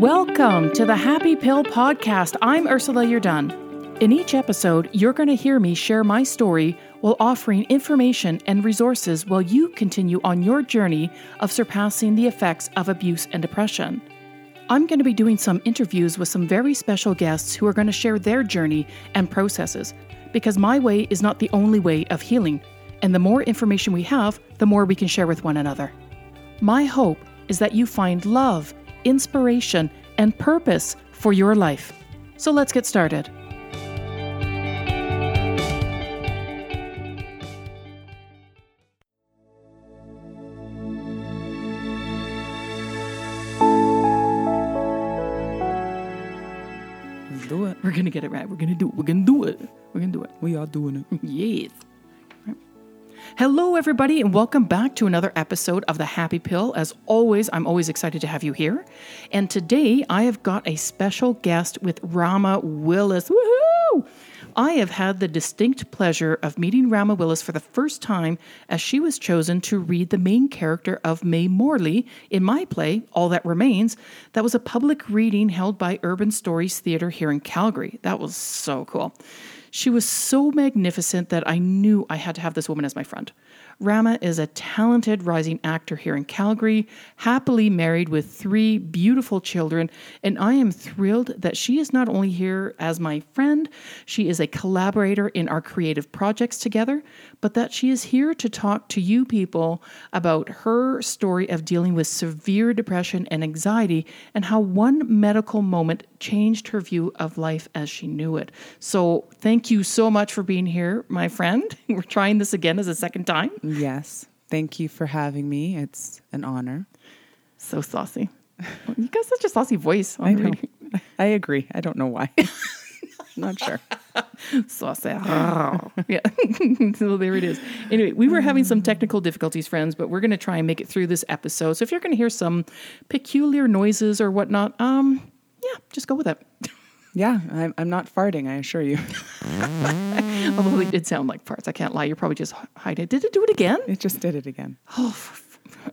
Welcome to the Happy Pill Podcast. I'm Ursula Yerdun. In each episode, you're going to hear me share my story while offering information and resources while you continue on your journey of surpassing the effects of abuse and depression. I'm going to be doing some interviews with some very special guests who are going to share their journey and processes because my way is not the only way of healing. And the more information we have, the more we can share with one another. My hope is that you find love inspiration, and purpose for your life. So let's get started. Let's do it. We're gonna get it right. We're gonna do it. We're gonna do it. We're gonna do it. We are doing it. yes. Hello, everybody, and welcome back to another episode of The Happy Pill. As always, I'm always excited to have you here. And today I have got a special guest with Wrama Willis. Woohoo! I have had the distinct pleasure of meeting Wrama Willis for the first time as she was chosen to read the main character of May Morley in my play, All That Remains. That was a public reading held by Urban Stories Theatre here in Calgary. That was so cool. She was so magnificent that I knew I had to have this woman as my friend. Wrama is a talented rising actor here in Calgary, happily married with three beautiful children, and I am thrilled that she is not only here as my friend, she is a collaborator in our creative projects together, but that she is here to talk to you people about her story of dealing with severe depression and anxiety and how one medical moment changed her view of life as she knew it. So, thank you so much for being here, my friend. We're trying this again as a second time. Yes. Thank you for having me. It's an honor. So saucy. You got such a saucy voice. I know. I agree. I don't know why. Not sure. Saucy. Oh. yeah. so there it is. Anyway, we were having some technical difficulties, friends, but we're going to try and make it through this episode. So if you're going to hear some peculiar noises or whatnot, um, yeah, just go with it. Yeah, I'm, I'm not farting, I assure you. Although it did sound like farts. I can't lie. You're probably just hiding. Did it do it again? It just did it again. Oh,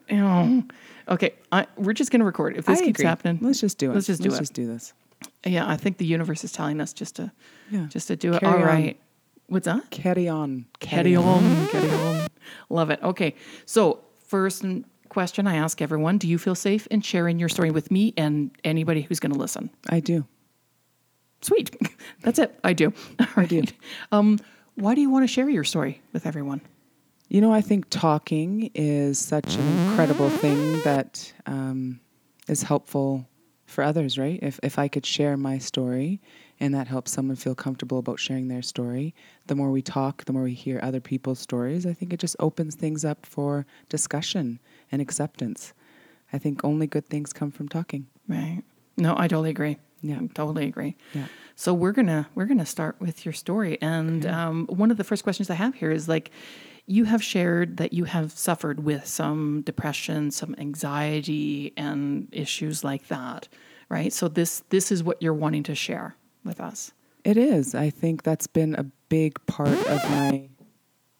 ew. okay. I, we're just going to record. If this I keeps agree. happening, Let's just do it. Let's just do Let's it. just do this. yeah, I think the universe is telling us just to, Yeah. just to do it. Carry All on. right. What's that? Carry on. Carry on, carry on. Love it. Okay. So, first question I ask everyone Do you feel safe in sharing your story with me and anybody who's going to listen? I do. Sweet. That's it. I do. I do. Um, why do you want to share your story with everyone? You know, I think talking is such an incredible thing that um, is helpful for others, right? If, if I could share my story and that helps someone feel comfortable about sharing their story, the more we talk, the more we hear other people's stories, I think it just opens things up for discussion and acceptance. I think only good things come from talking. Right. No, I totally agree. Yeah. I totally agree. Yeah. So we're gonna we're gonna start with your story, and um, one of the first questions I have here is like, you have shared that you have suffered with some depression, some anxiety, and issues like that, right? So this this is what you're wanting to share with us. It is. I think that's been a big part of my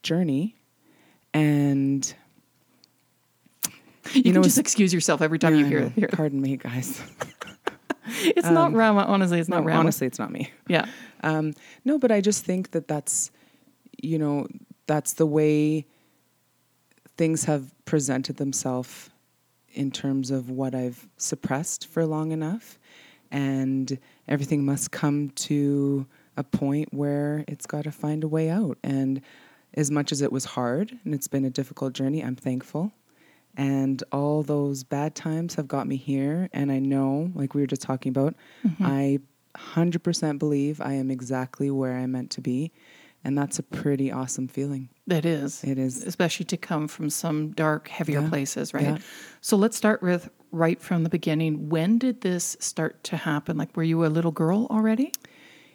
journey. And You, know, can just excuse yourself every time you Yeah, I hear it. Pardon me, guys. It's not Wrama. Honestly, it's not No, Wrama. honestly, it's not me. Yeah. Um, no, but I just think that that's, you know, that's the way things have presented themselves in terms of what I've suppressed for long enough. And everything must come to a point where it's got to find a way out. And as much as it was hard and it's been a difficult journey, I'm thankful. And all those bad times have got me here. And I know, like we were just talking about, mm-hmm. I 100% believe I am exactly where I'm meant to be. And that's a pretty awesome feeling. That is. It is. Especially to come from some dark, heavier Yeah. places, right? Yeah. So let's start with right from the beginning. When did this start to happen? Like, were you a little girl already?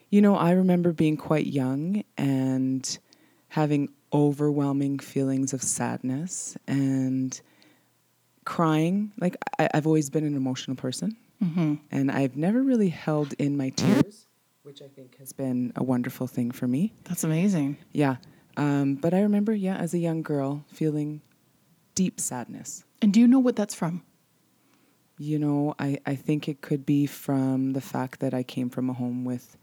You know, I remember being quite young and having overwhelming feelings of sadness and crying. Like, I, I've always been an emotional person. Mm-hmm. And I've never really held in my tears, which I think has been a wonderful thing for me. That's amazing. Yeah. Um, but I remember, yeah, as a young girl, feeling deep sadness. And do you know what that's from? You know, I, I think it could be from the fact that I came from a home with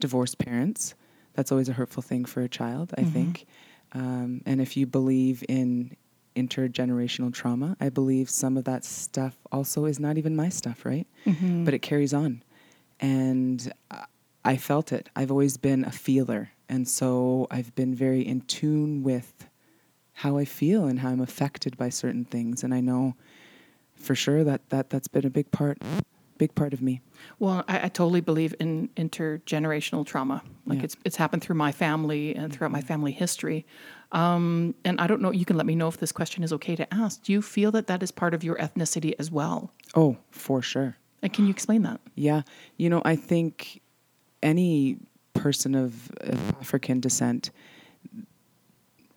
divorced parents. That's always a hurtful thing for a child, I Mhm. think. Um, and if you believe in intergenerational trauma, I believe some of that stuff also is not even my stuff, right? Mhm. But it carries on. And I- I felt it. I've always been a feeler. And so I've been very in tune with how I feel and how I'm affected by certain things. And I know for sure that, that that's been a big part, big part of me. Well, I, I totally believe in intergenerational trauma. Like Yeah. it's it's happened through my family and throughout my family history. Um, and I don't know. You can let me know if this question is okay to ask. Do you feel that that is part of your ethnicity as well? Oh, for sure. And can you explain that? Yeah. You know, I think any person of uh, African descent,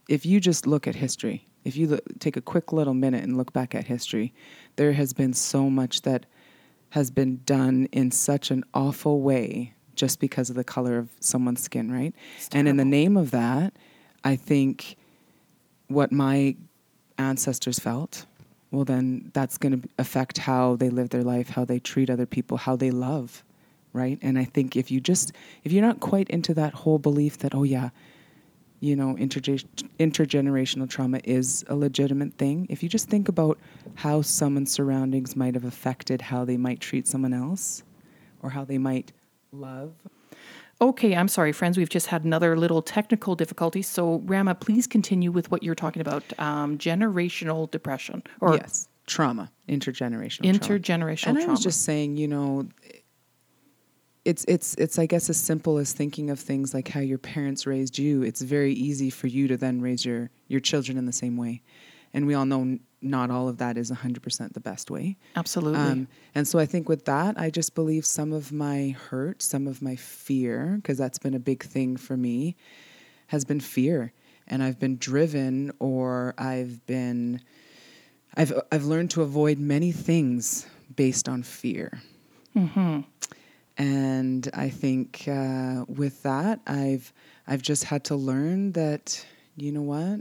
if you just look at history, if you look, take a quick little minute and look back at history, there has been so much that has been done in such an awful way just because of the color of someone's skin, right? And in the name of that, I think what my ancestors felt, well, then that's going to affect how they live their life, how they treat other people, how they love, right? And I think if you just, if you're not quite into that whole belief that, oh, yeah, you know, interge- intergenerational trauma is a legitimate thing, if you just think about how someone's surroundings might have affected how they might treat someone else or how they might love. Okay, I'm sorry, friends. We've just had another little technical difficulty. So, Wrama, please continue with what you're talking about um, generational depression or yes, trauma, intergenerational trauma. intergenerational and trauma. I was just saying, you know, it's it's it's I guess as simple as thinking of things like how your parents raised you. It's very easy for you to then raise your your children in the same way, and we all know not all of that is hundred percent the best way. Absolutely. Um, and so I think with that, I just believe some of my hurt, some of my fear, because that's been a big thing for me, has been fear. And I've been driven or I've been, I've, I've learned to avoid many things based on fear. And I think uh, with that, I've, I've just had to learn that, you know what?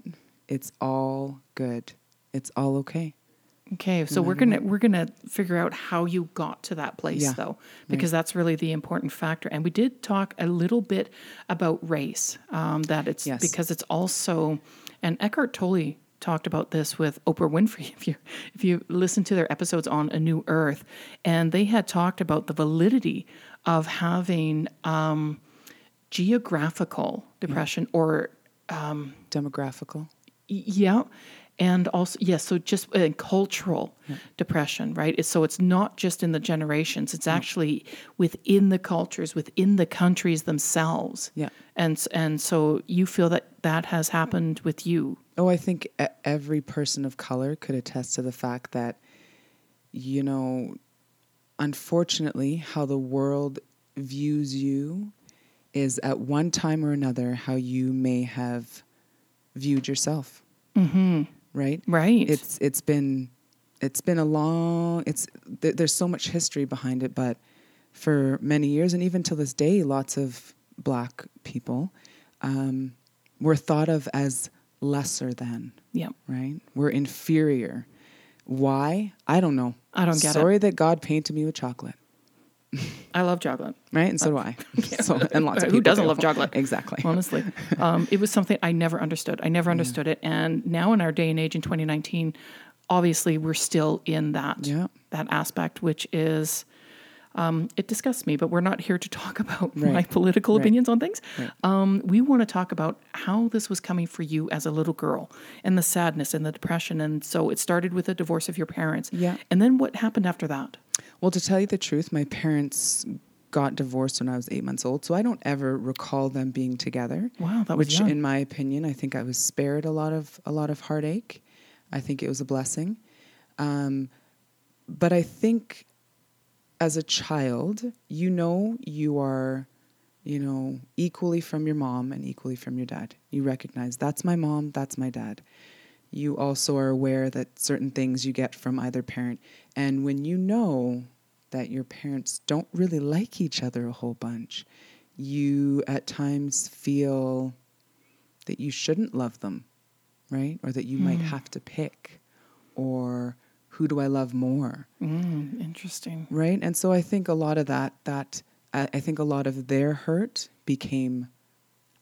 It's all good. It's all okay. Okay, so we're gonna we're gonna figure out how you got to that place Yeah, though, because that's really the important factor. And we did talk a little bit about race. Um, that it's Yes. because it's also, and Eckhart Tolle talked about this with Oprah Winfrey. If you if you listen to their episodes on A New Earth, and they had talked about the validity of having um, geographical depression or Demographical. Yeah. And also, yes, so just uh, cultural depression, right? It's- So it's not just in the generations, it's actually within the cultures, within the countries themselves. Yeah. And, and so you feel that that has happened with you. Oh, I think every person of color could attest to the fact that, you know, unfortunately, how the world views you is at one time or another how you may have viewed yourself. Mm-hmm. Right. Right. It's it's been it's been a long. It's th- there's so much history behind it, but for many years and even to this day, lots of black people um, were thought of as lesser than yeah. right? We're inferior. Why? I don't know. I don't get it. Sorry that God painted me with chocolate, I love chocolate. right? And so do I. So, and lots of people Who doesn't do. love chocolate? Exactly. honestly. Um, it was something I never understood. I never understood it. And now in our day and age in 2019, obviously we're still in that Yeah. that aspect, which is um, it disgusts me. But we're not here to talk about my political Right. opinions on things. Right. Um, we want to talk about how this was coming for you as a little girl, and the sadness and the depression. And so it started with the divorce of your parents. Yeah. And then what happened after that? Well, to tell you the truth, my parents got divorced when I was eight months old, so I don't ever recall them being together. Wow, that was which, young. in my opinion, I think I was spared a lot of a lot of heartache. I think it was a blessing, um, but I think as a child, you know, you are, you know, equally from your mom and equally from your dad. You recognize that's my mom, that's my dad. You also are aware that certain things you get from either parent. And when you know that your parents don't really like each other a whole bunch, you at times feel that you shouldn't love them, right? Or that you might have to pick, or who do I love more? Mm, interesting. Right. And so I think a lot of that, that I think a lot of their hurt became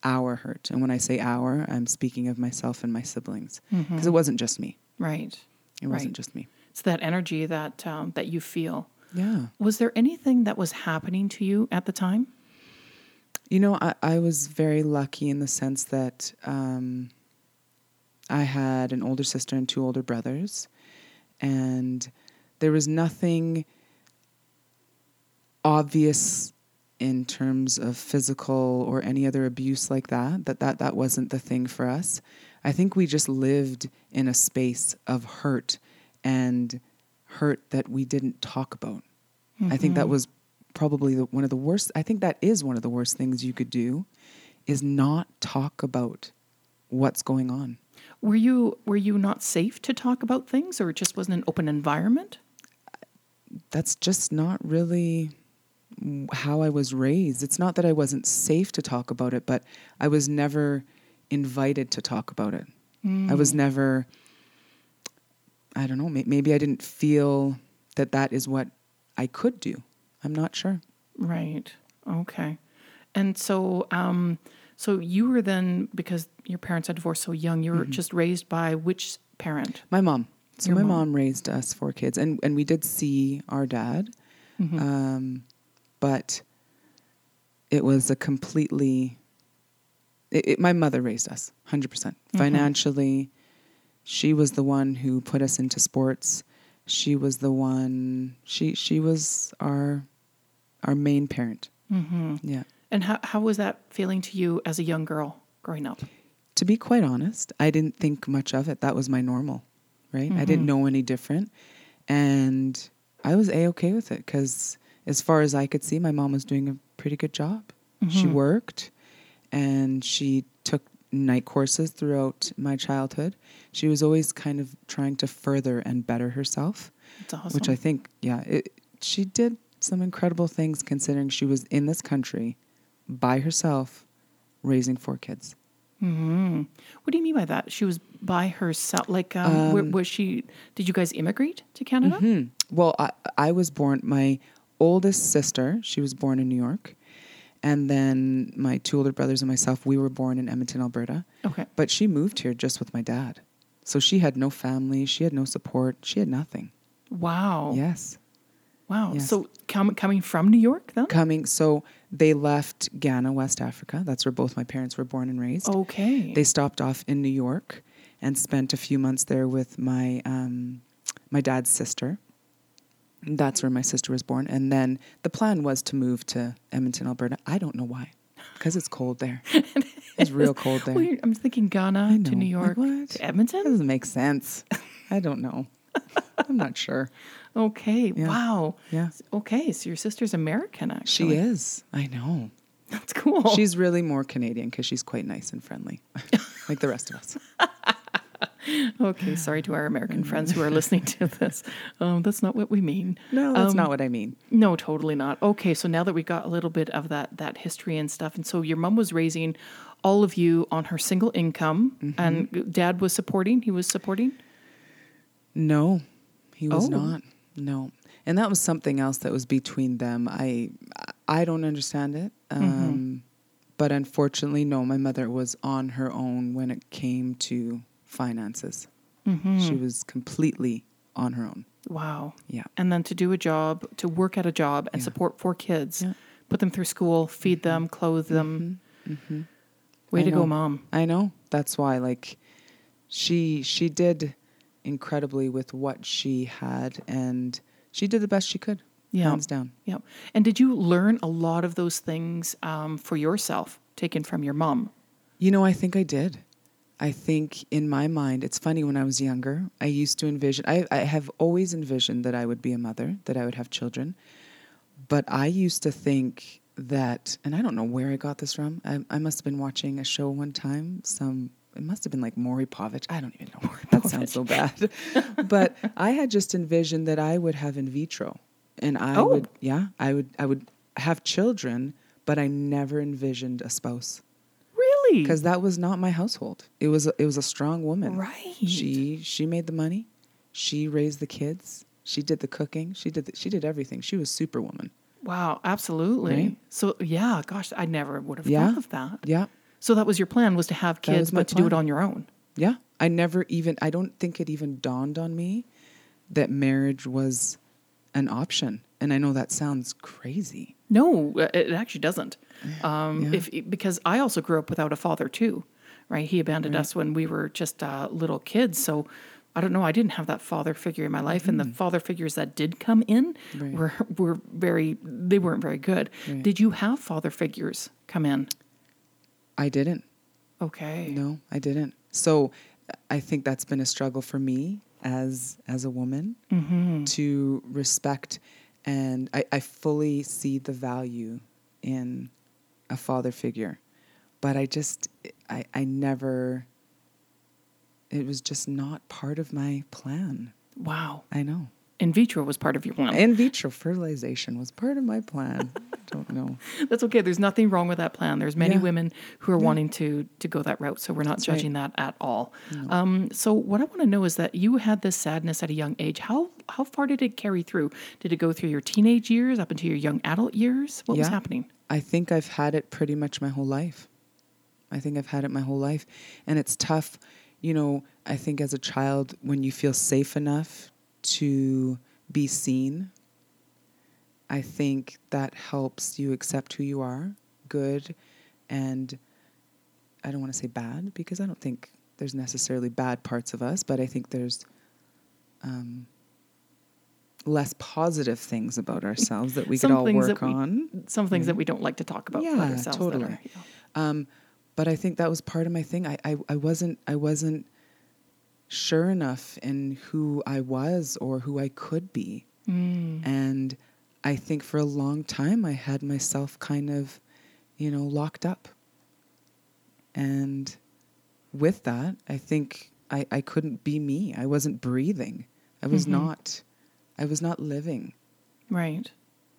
our hurt. And when I say our, I'm speaking of myself and my siblings because it wasn't just me. Right. It wasn't just me. It's that energy that um, that you feel. Yeah. Was there anything that was happening to you at the time? You know, I, I was very lucky in the sense that um, I had an older sister and two older brothers, and there was nothing obvious in terms of physical or any other abuse like that. That that that wasn't the thing for us. I think we just lived in a space of hurt and hurt that we didn't talk about. I think that mm-hmm. was probably the, one of the worst. I think that is one of the worst things you could do, is not talk about what's going on. Were you were you not safe to talk about things, or it just wasn't an open environment? That's just not really how I was raised. It's not that I wasn't safe to talk about it, but I was never invited to talk about it. I was never. I don't know. Maybe I didn't feel that that is what I could do. I'm not sure. Right. Okay. And so, um, so you were then because your parents had divorced so young. You were just raised by which parent? My mom. So Your my mom. mom. raised us four kids, and and we did see our dad, um, but it was a completely. It, it, my mother raised us, hundred percent financially. She was the one who put us into sports. She was the one. She she was our our main parent. Mm-hmm. Yeah. And how how was that feeling to you as a young girl growing up? to be quite honest, I didn't think much of it. That was my normal, right? I didn't know any different. And I was A okay with it because, as far as I could see, my mom was doing a pretty good job. She worked and she took night courses throughout my childhood. She was always kind of trying to further and better herself, awesome. which I think, yeah, it, she did some incredible things considering she was in this country by herself raising four kids. hmm What do you mean by that? She was by herself. Like, um, where, was she? Did you guys immigrate to Canada? Hmm. Well, I, I was born, my oldest sister, she was born in New York. And then my two older brothers and myself, we were born in Edmonton, Alberta. Okay. But she moved here just with my dad. So she had no family, she had no support, she had nothing. Wow. Yes. Wow. Yes. So com- coming from New York then? Coming, so they left Ghana, West Africa. That's where both my parents were born and raised. Okay. They stopped off in New York and spent a few months there with my um, my dad's sister. That's where my sister was born. And then the plan was to move to Edmonton, Alberta. I don't know why, because it's cold there. It's real cold there. I'm thinking Ghana to. New Like, York what? to That Edmonton. doesn't make sense. I don't know. I'm not sure. Okay. Yeah. Wow. Yeah. Okay. So your sister's American, actually. She is. I know. That's cool. She's really more Canadian because she's quite nice and friendly, like the rest of us. okay. Sorry to our American friends who are listening to this. Um, that's not what we mean. No, that's Um, not what I mean. No, totally not. Okay, so now that we got a little bit of that that history and stuff, and so your mom was raising all of you on her single income, Mm-hmm. and dad was supporting. He was supporting. No, he was Oh. not. No, and that was something else that was between them. I I don't understand it. Um, But unfortunately, no. My mother was on her own when it came to finances. She was completely on her own. Wow. Yeah. And then to do a job, to work at a job and Yeah. support four kids, Yeah. put them through school, feed them, clothe them. Way Mm-hmm. I to go, mom. I know. That's why, like, she she did incredibly with what she had, and she did the best she could. Yeah. hands down. Yeah. And did you learn a lot of those things um, for yourself, taken from your mom? You know, I think I did. I think in my mind, it's funny when I was younger, I used to envision, I, I have always envisioned that I would be a mother, that I would have children. But I used to think that, and I don't know where I got this from. I, I must have been watching a show one time, some, it must have been like Maury Povich. I don't even know. that sounds so bad. but I had just envisioned that I would have in vitro. And I Oh. would, yeah, I would, I would have children, but I never envisioned a spouse Really? because that was not my household. It was a, it was a strong woman. Right. She she made the money. She raised the kids. She did the cooking. She did the, she did everything. She was superwoman. Wow, absolutely. Right? So yeah, gosh, I never would have Yeah. thought of that. Yeah. So that was your plan was to have kids but to do it on your own. Yeah. I never even I don't think it even dawned on me that marriage was an option. And I know that sounds crazy. No, it actually doesn't. Um, Yeah. If because I also grew up without a father too, right? He abandoned us when we were just uh, little kids. So I don't know. I didn't have that father figure in my life, and the father figures that did come in Mm. Right. were were very. They weren't very good. Right. Did you have father figures come in? I didn't. Okay. No, I didn't. So I think that's been a struggle for me as as a woman to respect and I, I fully see the value in a father figure. But I just I, I never it was just not part of my plan. Wow. I know. In vitro was part of your plan. In vitro fertilization was part of my plan. Don't know. That's okay. There's nothing wrong with that plan. There's many Yeah. women who are wanting to to go that route, so we're not That's right. judging that at all. Um, so what I want to know is that you had this sadness at a young age. How how far did it carry through? Did it go through your teenage years up into your young adult years? What was happening? I think I've had it pretty much my whole life. I think I've had it my whole life. And it's tough, you know, I think as a child, when you feel safe enough to be seen, I think that helps you accept who you are, good and I don't want to say bad because I don't think there's necessarily bad parts of us, but I think there's um, less positive things about ourselves that we could all work we- on. Some things that we don't like to talk about about Yeah, ourselves. totally. are, know. Um, but I think that was part of my thing. I, I, I wasn't I wasn't sure enough in who I was or who I could be. Mm. And I think for a long time I had myself kind of, you know, locked up. And with that, I think I, I couldn't be me. I wasn't breathing. I was Mhm. not I was not living. Right.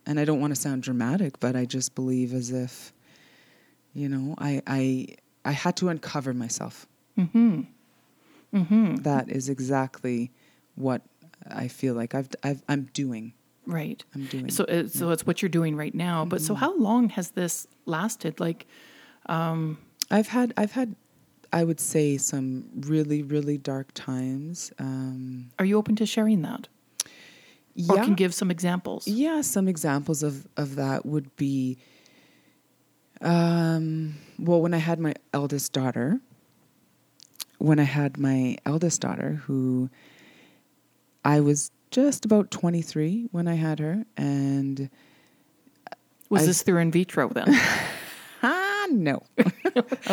And I don't want to sound dramatic, but I just believe as if, you know, I I I had to uncover myself. Mm-hmm. Mm-hmm. That is exactly what I feel like I've, I've I'm doing. Right. I'm doing. So, it, so it's what you're doing right now. But Mm-hmm. so, how long has this lasted? Like, I've had I've had I would say some really really dark times. Um, are you open to sharing that, or yeah, can give some examples? yeah. Some examples of of that would be. Um, well, when I had my eldest daughter, when I had my eldest daughter, who I was just about 23 when I had her, and Was I- this through in vitro then? ah, no, I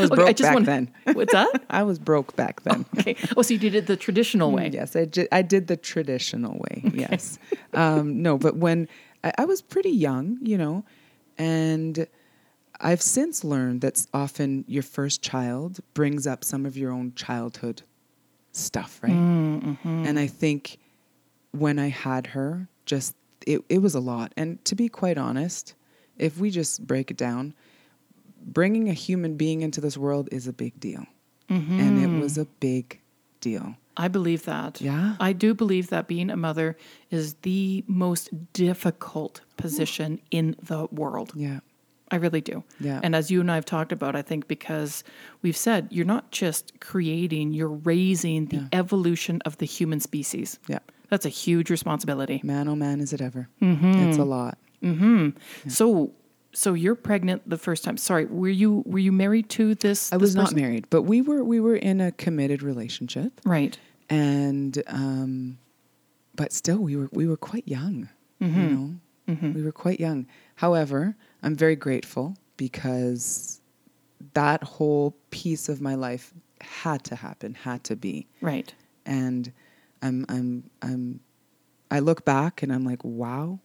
was Okay, broke I just back wanna- then. What's that? I was broke back then. Okay. Oh, so you did it the traditional way. Yes, I did, I did the traditional way. Yes. Um, no, but when I, I was pretty young, you know, and I've since learned that often your first child brings up some of your own childhood stuff, right? Mm, mm-hmm. And I think when I had her, just it, it was a lot. And to be quite honest, if we just break it down, bringing a human being into this world is a big deal. Mm-hmm. And it was a big deal. I believe that. Yeah. I do believe that being a mother is the most difficult mm-hmm. position in the world. Yeah. I really do. Yeah. And as you and I have talked about, I think because we've said you're not just creating, you're raising the Yeah. evolution of the human species. Yeah. That's a huge responsibility. Man, oh man, is it ever. Mm-hmm. It's a lot. Mm-hmm. So, so you're pregnant the first time. Sorry, were you were you married to this? I this was not married, but we were we were in a committed relationship, Right. and um, but still we were we were quite young. You mm-hmm. know, we were quite young. However, I'm very grateful because that whole piece of my life had to happen, had to be, Right. and I'm I'm I'm I look back and I'm like, wow,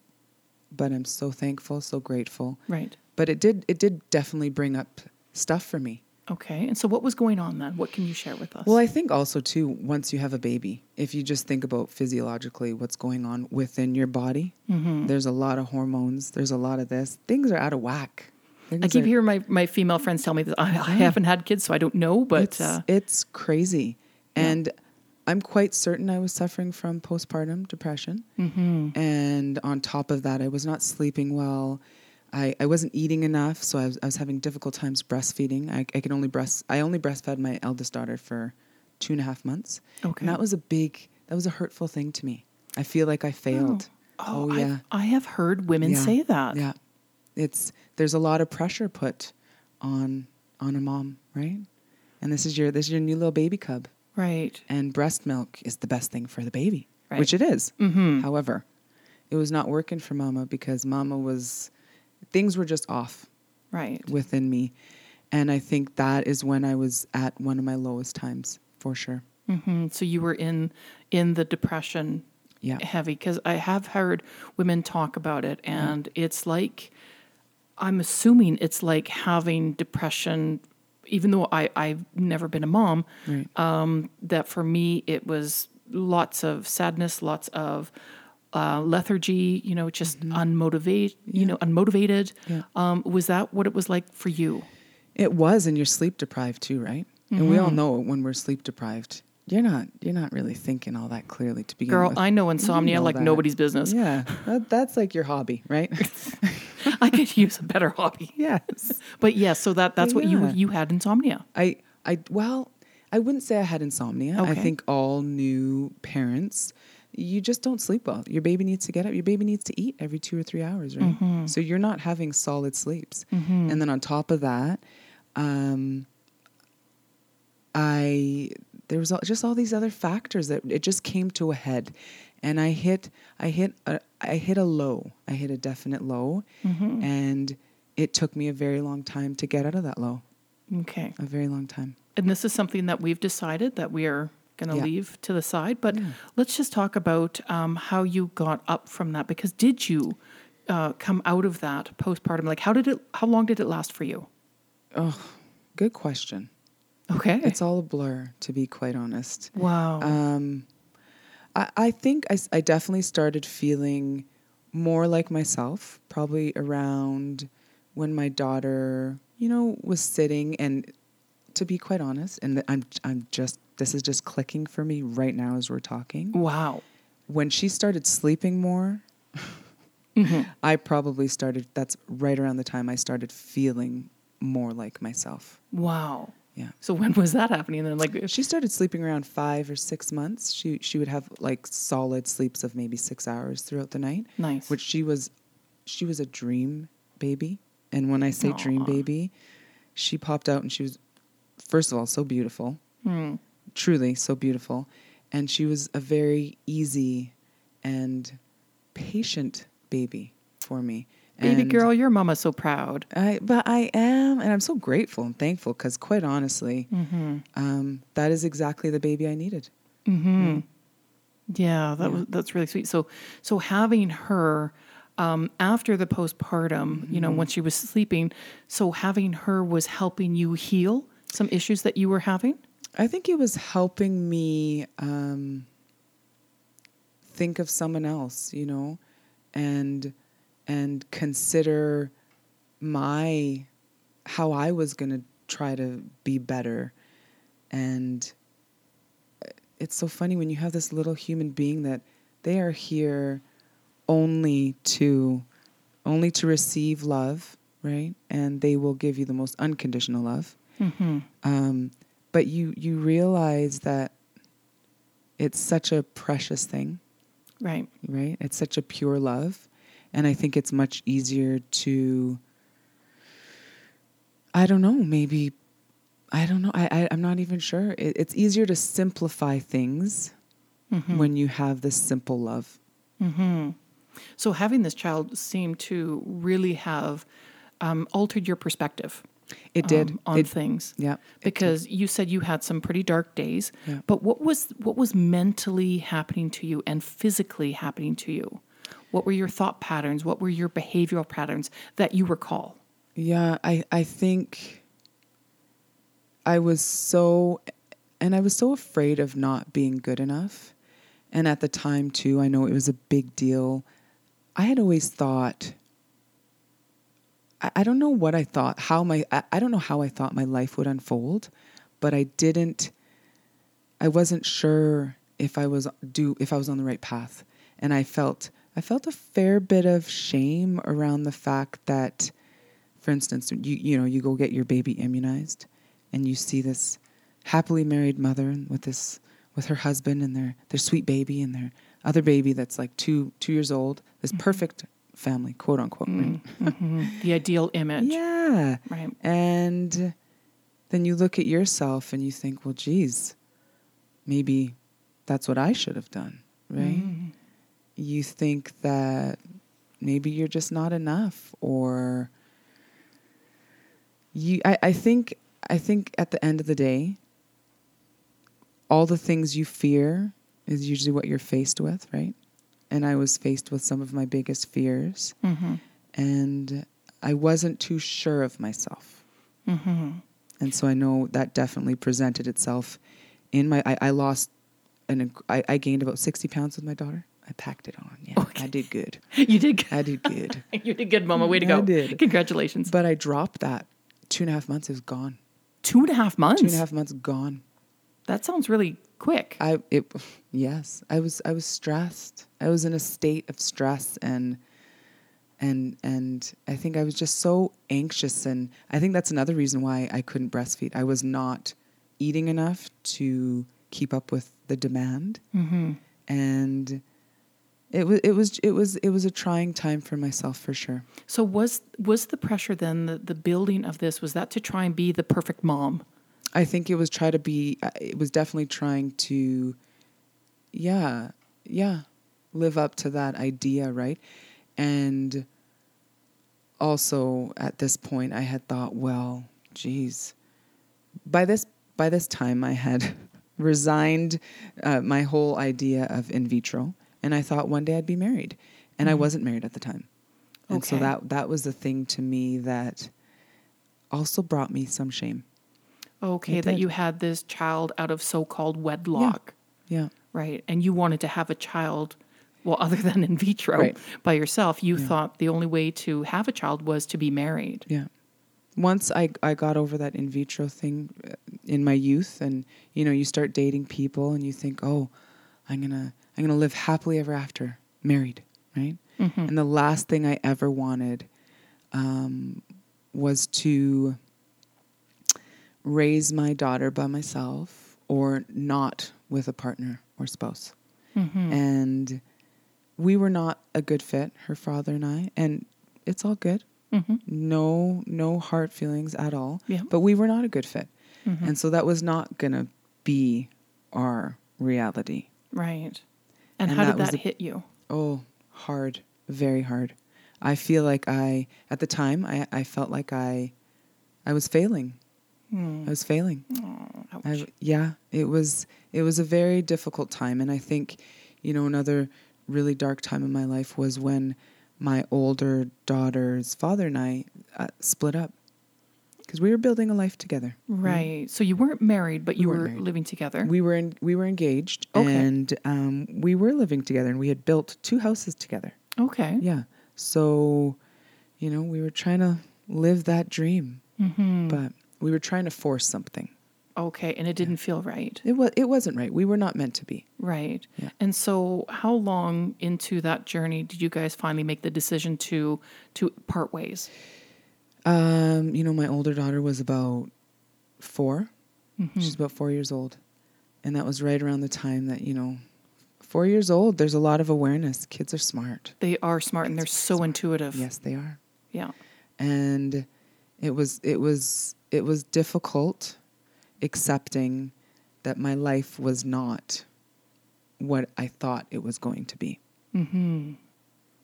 but I'm so thankful, so grateful. Right. But it did it did definitely bring up stuff for me. Okay. And so, what was going on then? What can you share with us? Well, I think also too, once you have a baby, if you just think about physiologically what's going on within your body, Mm-hmm. there's a lot of hormones, there's a lot of this. Things are out of whack. I keep are- hearing my, my female friends tell me that I, I haven't had kids, so I don't know. But it's uh, it's crazy, and I'm quite certain I was suffering from postpartum depression. Mm-hmm. And on top of that, I was not sleeping well. I, I wasn't eating enough, so I was, I was having difficult times breastfeeding. I, I could only breast I only breastfed my eldest daughter for two and a half months. Okay. And that was a big that was a hurtful thing to me. I feel like I failed. Oh, Oh, I- yeah. I, have heard women Yeah. say that. Yeah. It's there's a lot of pressure put on on a mom, right? And this is your this is your new little baby cub. Right. And breast milk is the best thing for the baby, Right. which it is. Mm-hmm. However, it was not working for mama because mama was things were just off Right. within me. And I think that is when I was at one of my lowest times, for sure. hmm So you were in in the depression Yeah. heavy because I have heard women talk about it, and it's like I'm assuming it's like having depression. Even though I I've never been a mom, Right. um, that for me it was lots of sadness, lots of uh, lethargy. You know, just unmotivated. You know, unmotivated. Yeah. Um, was that what it was like for you? It was, and you're sleep deprived too, right? And we all know when we're sleep deprived, you're not you're not really thinking all that clearly to begin Girl, with. I know insomnia know like that. nobody's business. Yeah, that, that's like your hobby, right? I could use a better hobby. yes. But yes, so that that's what you you had insomnia. I I well, I wouldn't say I had insomnia. I think all new parents you just don't sleep well. Your baby needs to get up. Your baby needs to eat every 2 or 3 hours, right? Mm-hmm. So you're not having solid sleeps. And then on top of that, um I there was all, just all these other factors that it just came to a head and I hit I hit a I hit a low. I hit a definite low Mm-hmm. and it took me a very long time to get out of that low. Okay. A very long time. And this is something that we've decided that we are going to Yeah. leave to the side. But Yeah. let's just talk about um, how you got up from that. Because did you uh, come out of that postpartum? Like, how did it? How long did it last for you? Oh, good question. Okay. It's all a blur, to be quite honest. wow. Um, I, I think I, I definitely started feeling more like myself, probably around when my daughter, you know, was sitting. And to be quite honest, and I'm, I'm just, this is just clicking for me right now as we're talking. wow. When she started sleeping more, Mm-hmm. I probably started, that's right around the time I started feeling more like myself. Wow. Yeah. So when was that happening? And then, like, She started sleeping around five or six months. She she would have like solid sleeps of maybe six hours throughout the night, nice. which she was she was a dream baby. And when I say dream baby, she popped out and she was first of all so beautiful, Hmm. truly so beautiful, and she was a very easy and patient baby for me. Baby And girl, your mama's so proud. I but I am, and I'm so grateful and thankful because quite honestly, Mm-hmm. um, that is exactly the baby I needed. Mm-hmm. Yeah, that Yeah. was that's really sweet. So so having her um, after the postpartum, you know, when she was sleeping, so having her was helping you heal some issues that you were having. I think it was helping me um, think of someone else, you know, and and consider my how I was going to try to be better. And it's so funny when you have this little human being that they are here only to only to receive love, right? And they will give you the most unconditional love. Mm-hmm. Um, but you you realize that it's such a precious thing, Right. right? It's such a pure love, and I think it's much easier to. I don't know. Maybe, I don't know. I, I I'm not even sure. It, it's easier to simplify things Mm-hmm. when you have this simple love. Mm-hmm. So having this child seemed to really have um, altered your perspective. It did. um, on It- things. yeah. because you said you had some pretty dark days Yeah. but what was what was mentally happening to you and physically happening to you what were your thought patterns what were your behavioral patterns that you recall Yeah, I, I think I was so, and I was so afraid of not being good enough. And at the time, too, I know it was a big deal. I had always thought, I, I don't know what I thought, how my, I, I don't know how I thought my life would unfold, but I didn't, I wasn't sure if I was do if I was on the right path, and I felt I felt a fair bit of shame around the fact that, for instance, you you know you go get your baby immunized, and you see this happily married mother with this with her husband and their their sweet baby and their other baby that's like two two years old. This mm-hmm. perfect family, quote unquote. Right? hmm The ideal image. Yeah. Right. And then you look at yourself and you think, well, geez, maybe that's what I should have done, right? Mhm. You think that maybe you're just not enough or you I, I think I think at the end of the day, all the things you fear is usually what you're faced with, right? And I was faced with some of my biggest fears Mhm. and I wasn't too sure of myself. Mhm. And so I know that definitely presented itself in my. I, I lost, and I, I gained about sixty pounds with my daughter. I packed it on. Yeah, Okay. I did good. You did. Good. I did good. You did good, Mama. Way to go. I did. Congratulations. but I dropped that two and a half months. Was gone. Two and a half months. Two and a half months gone. That sounds really quick. I it yes. I was I was stressed. I was in a state of stress and and and I think I was just so anxious and I think that's another reason why I couldn't breastfeed. I was not eating enough to keep up with the demand. hmm And it was it was it was it was a trying time for myself for sure. So was was the pressure then the, the building of this was that to try and be the perfect mom? I think it was try to be uh, it was definitely trying to yeah, yeah, live up to that idea, right? And also at this point I had thought, well, geez. By this by this time I had resigned uh, my whole idea of in vitro and I thought one day I'd be married. And I Mhm. wasn't married at the time. And so that that was the thing to me that also brought me some shame. Okay, that you had this child out of so-called wedlock, Yeah. right? And you wanted to have a child, well, other than in vitro Right. by yourself. You Yeah. thought the only way to have a child was to be married. Yeah. Once I, I got over that in vitro thing uh, in my youth, and you know, you start dating people, and you think, oh, I'm gonna I'm gonna live happily ever after, married, right? Mhm. And the last thing I ever wanted um, was to raise my daughter by myself or not with a partner or spouse. Mhm. And we were not a good fit, her father and I, and it's all good. Mhm. No, no hard feelings at all. Yeah. But we were not a good fit. Mhm. And so that was not going to be our reality. Right. And, And how that did that the- hit you? Oh, hard, very hard. I feel like I, at the time, I, I felt like I, I was failing. Hmm. I was failing. Oh. I, yeah, it was it was a very difficult time, and I think, you know, another really dark time in my life was when my older daughter's father and I uh, split up because we were building a life together. right. So you weren't married, but you weren't were married. living together. We were in, we were engaged, Okay. and um, we were living together, and we had built two houses together. okay. Yeah, so, you know, we were trying to live that dream, hmm but we were trying to force something. Okay. And it didn't feel right. It was it wasn't right. We were not meant to be. Right. Yeah. And so how long into that journey did you guys finally make the decision to to part ways? Um, you know, my older daughter was about 4 Mhm. She's about four years old, and that was right around the time that you know, four years old. There's a lot of awareness. Kids are smart. They are smart and they're so intuitive. Yes, they are. Yeah. And it was it was it was difficult accepting that my life was not what I thought it was going to be, Mm-hmm.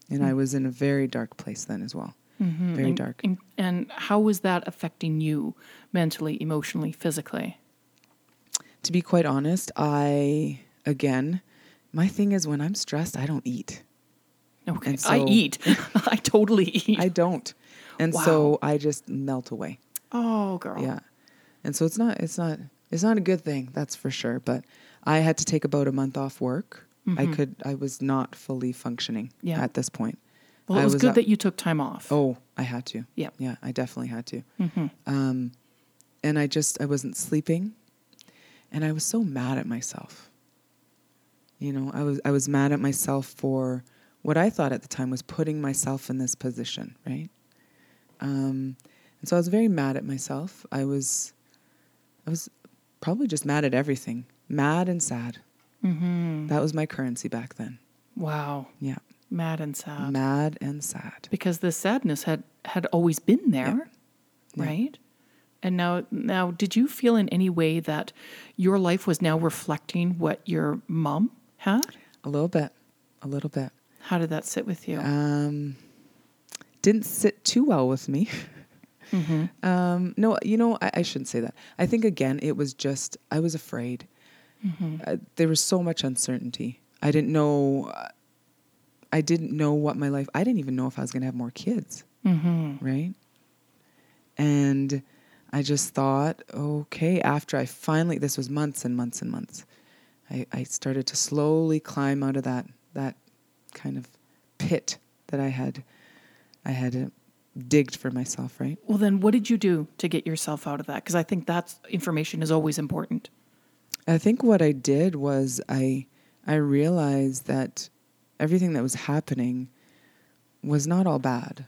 and I was in a very dark place then as well. Mm-hmm. Very and, dark. And, and how was that affecting you mentally, emotionally, physically? To be quite honest, I again, my thing is when I'm stressed, I don't eat. Okay. And I eat. I totally eat. I don't. And Wow. so I just melt away. oh, girl. Yeah. And so it's not it's not it's not a good thing, that's for sure, but I had to take about a month off work. I Mhm. could I was not fully functioning Yeah. at this point. Well, it was, was good up- that you took time off. Oh, I had to. Yeah. Yeah, I definitely had to. Mm-hmm. Um and I just I wasn't sleeping and I was so mad at myself. You know, I was I was mad at myself for what I thought at the time was putting myself in this position, right? Um, and so I was very mad at myself. I was, I was probably just mad at everything, mad and sad. Mm-hmm. That was my currency back then. Wow. Yeah, Mad and sad. mad and sad. because the sadness had had always been there, Yeah. right? And now now did you feel in any way that your life was now reflecting what your mom had? A little bit, a little bit. How did that sit with you? Um, didn't sit too well with me. mm-hmm. Um, no, you know, I, I shouldn't say that. I think again, it was just I was afraid. Mm-hmm. Uh, there was so much uncertainty. I didn't know. Uh, I didn't know what my life. I didn't even know if I was going to have more kids. Mm-hmm. Right. And I just thought, okay. After I finally, this was months and months and months. I, I started to slowly climb out of that that kind of pit that I had I had uh, digged for myself. Right. Well, then what did you do to get yourself out of that? Because I think that information is always important. I think what I did was I I realized that everything that was happening was not all bad,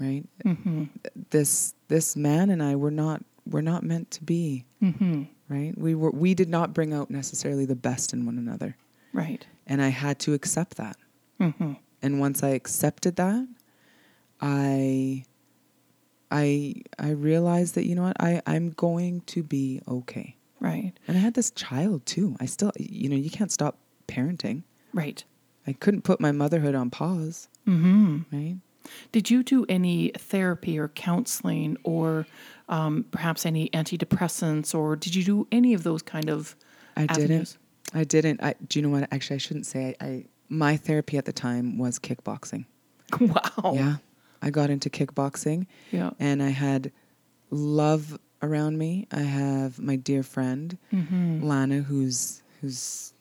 right? Mm-hmm. This this man and I were not were not meant to be, Mm-hmm. right? We were we did not bring out necessarily the best in one another, Right. and I had to accept that. Mm-hmm. And once I accepted that, I I I realized that you know what I I'm going to be okay. Right. And I had this child too. I still, you know, you can't stop parenting. Right. I couldn't put my motherhood on pause, Mm-hmm. right? Did you do any therapy or counseling or um, perhaps any antidepressants or did you do any of those kind of I avenues? didn't. I didn't. I, do you know what? Actually, I shouldn't say. I, I my therapy at the time was kickboxing. Wow. Yeah, I got into kickboxing, Yeah. and I had love around me. I have my dear friend Mm-hmm. Lana, who's who's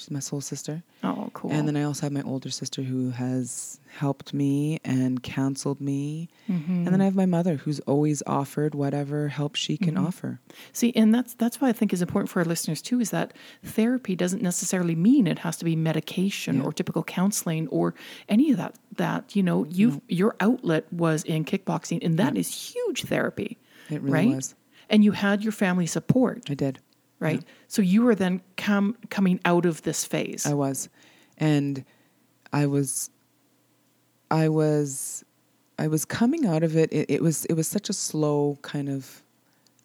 she's my soul sister, Oh, cool. and then I also have my older sister who has helped me and counseled me. mm-hmm. And then I have my mother who's always offered whatever help she can Mhm. offer. See, and that's that's why I think is important for our listeners too, is that therapy doesn't necessarily mean it has to be medication Yeah. or typical counseling or any of that. That you know, you your outlet was in kickboxing, and that is huge therapy, It really right? was. And you had your family support, I did. Right? So you were then come coming out of this phase. I was. And I was I was I was coming out of it. it. It was it was such a slow kind of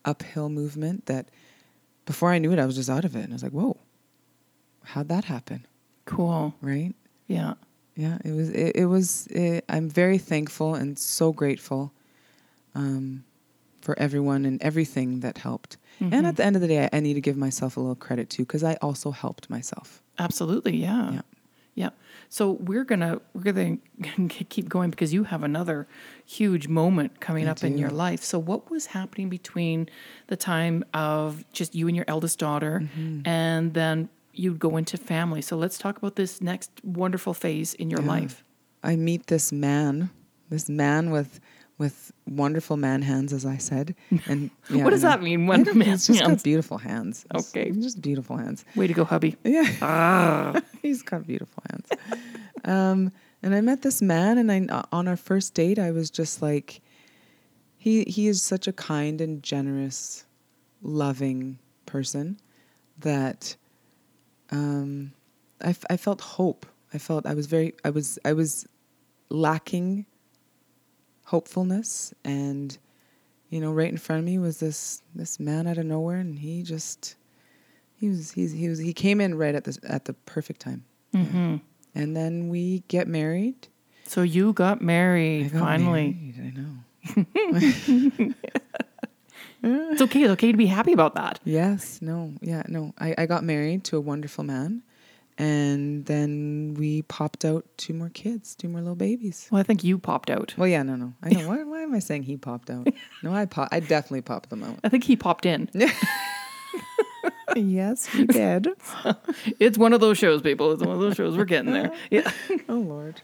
uphill movement that before I knew it I was just out of it. And I was like, Whoa, how'd that happen? cool. Right? Yeah. Yeah, it was. It, it was. It, I'm very thankful and so grateful um, for everyone and everything that helped. And Mhm. at the end of the day, I, I need to give myself a little credit too, because I also helped myself. Absolutely, yeah. Yeah. Yeah. So we're gonna we're gonna keep going because you have another huge moment coming I up in your life. So what was happening between the time of just you and your eldest daughter Mm-hmm. and then you'd go into family. So let's talk about this next wonderful phase in your Yeah. life. I meet this man, this man with with wonderful man hands, as I said. And yeah, what does that mean? One man He's just hands? got beautiful hands. It's- Okay. just beautiful hands. Way to go, hubby. Yeah. Ah. He's got beautiful hands. um, and I met this man, and I on our first date, I was just like, he he is such a kind and generous, loving person that um, I, f- I felt hope. I felt I was very I was I was lacking hopefulness, and you know, right in front of me was this this man out of nowhere, and he just he was he's, he was he came in right at the at the perfect time. hmm And then we get married. So you got married got finally. married, I know. It's okay. It's okay to be happy about that. Yes, no, yeah, no. I, I got married to a wonderful man. And then we popped out two more kids, two more little babies. Well, I think you popped out. Well, yeah, no, no. I know. why, why am I saying he popped out? No, I pop, I definitely popped them out. I think he popped in. yes, we did. It's one of those shows, people. It's one of those shows. We're getting there. Yeah. oh Lord.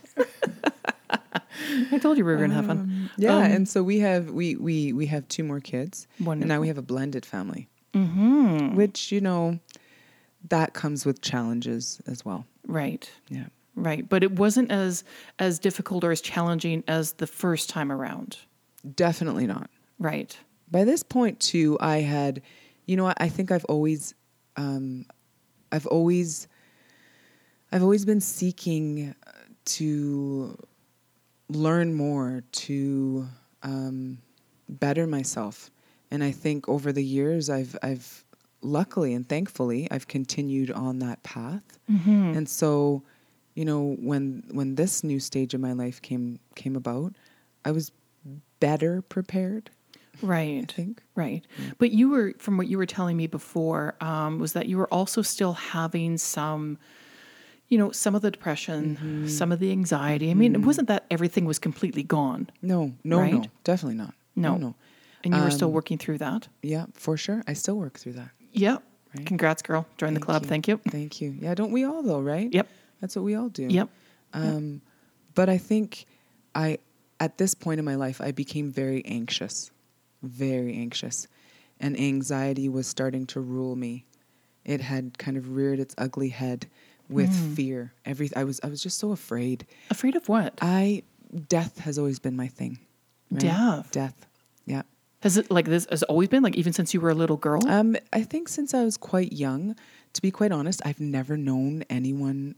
I told you we were going to have fun. Um, yeah, Um, and so we have we we we have two more kids, Wonderful. and now we have a blended family. mm-hmm. which, you know, that comes with challenges as well. Right. Yeah. Right. But it wasn't as as difficult or as challenging as the first time around. Definitely not. Right. By this point too, I had, you know, I think I've always, um, I've always, I've always been seeking to learn more, to um, better myself, and I think over the years, I've, I've luckily and thankfully, I've continued on that path, mm-hmm. and so, you know, when when this new stage of my life came came about, I was better prepared Right. I think. Right. But you were, from what you were telling me before, um, was that you were also still having some, you know, some of the depression, Mm-hmm. some of the anxiety. I mean, it wasn't that everything was completely gone. No, no, no, definitely not. No. no, no. And you were still Um, working through that. Yeah, for sure. I still work through that. Yep. Right. Congrats, girl. Join the club. you. Thank you. Thank you. Yeah, don't we all though, right? Yep. That's what we all do. Yep. Um, but I think I, at this point in my life, I became very anxious, very anxious, and anxiety was starting to rule me. It had kind of reared its ugly head with Mm. fear. Every I was I was just so afraid. Afraid of what? I death has always been my thing. right? Death. Death. Yeah. Has it like this has always been like even since you were a little girl? Um, I think since I was quite young, to be quite honest, I've never known anyone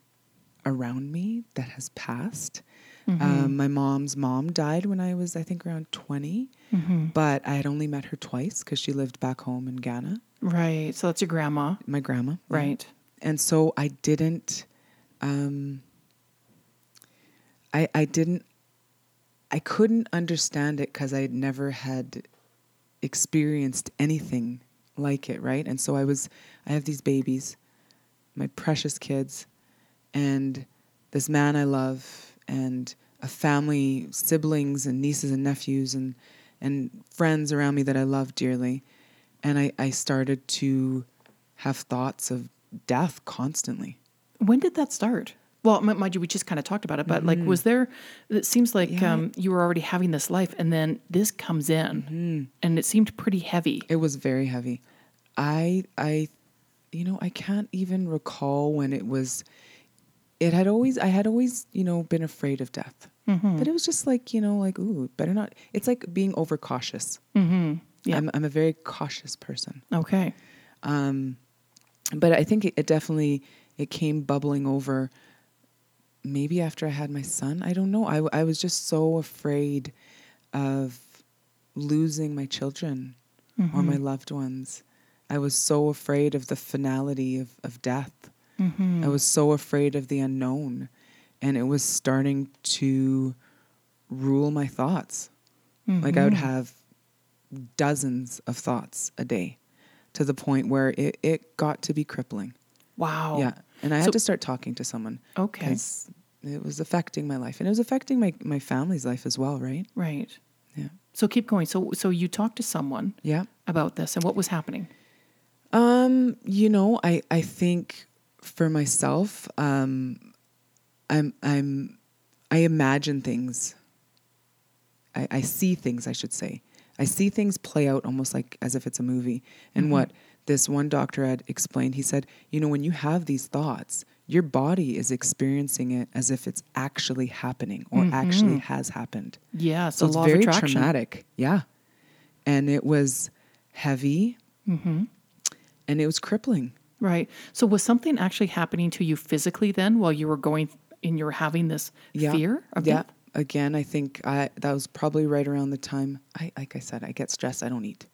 around me that has passed. Mm-hmm. Um, my mom's mom died when I was, I think, around 20, Mm-hmm. but I had only met her twice because she lived back home in Ghana, right. So that's your grandma. my grandma. yeah. Right. And so I didn't, um, I, I didn't, I couldn't understand it because I never had experienced anything like it, right? And so I was, I have these babies, my precious kids, and this man I love, and a family, siblings, and nieces and nephews, and and friends around me that I love dearly, and I, I started to have thoughts of death constantly. When did that start? Well, m- mind you, we just kind of talked about it, but like, was there? It seems like Mm-hmm. Yeah. um, you were already having this life, and then this comes in, Mm-hmm. and it seemed pretty heavy. It was very heavy. I I you know, I can't even recall when it was it had always I had always, you know, been afraid of death. Mm-hmm. But it was just like, you know, like, ooh, better not it's like being overcautious. Mm-hmm. Yeah. I'm I'm a very cautious person. okay. Um but I think it, it definitely it came bubbling over maybe after I had my son. I don't know. I, I was just so afraid of losing my children or my loved ones. I was so afraid of the finality of, of death. Mm-hmm. I was so afraid of the unknown. And it was starting to rule my thoughts. Like I would have dozens of thoughts a day to the point where it, it got to be crippling. Wow. Yeah. And I So- had to start talking to someone. Okay. It was affecting my life. And it was affecting my, my family's life as well, right? Right. Yeah. So keep going. So so you talked to someone Yeah. about this, and what was happening? Um, you know, I, I think for myself, um, I'm I'm I imagine things. I, I see things, I should say. I see things play out almost like as if it's a movie. And what this one doctor had explained, he said, you know, when you have these thoughts, your body is experiencing it as if it's actually happening or actually has happened. Yeah. So So, it's law very of attraction. traumatic. Yeah. And it was heavy Mm-hmm. and it was crippling. Right. So was something actually happening to you physically then while you were going and you were having this yeah. fear of yeah. death? Again, I think I that was probably right around the time I like I said, I get stressed, I don't eat.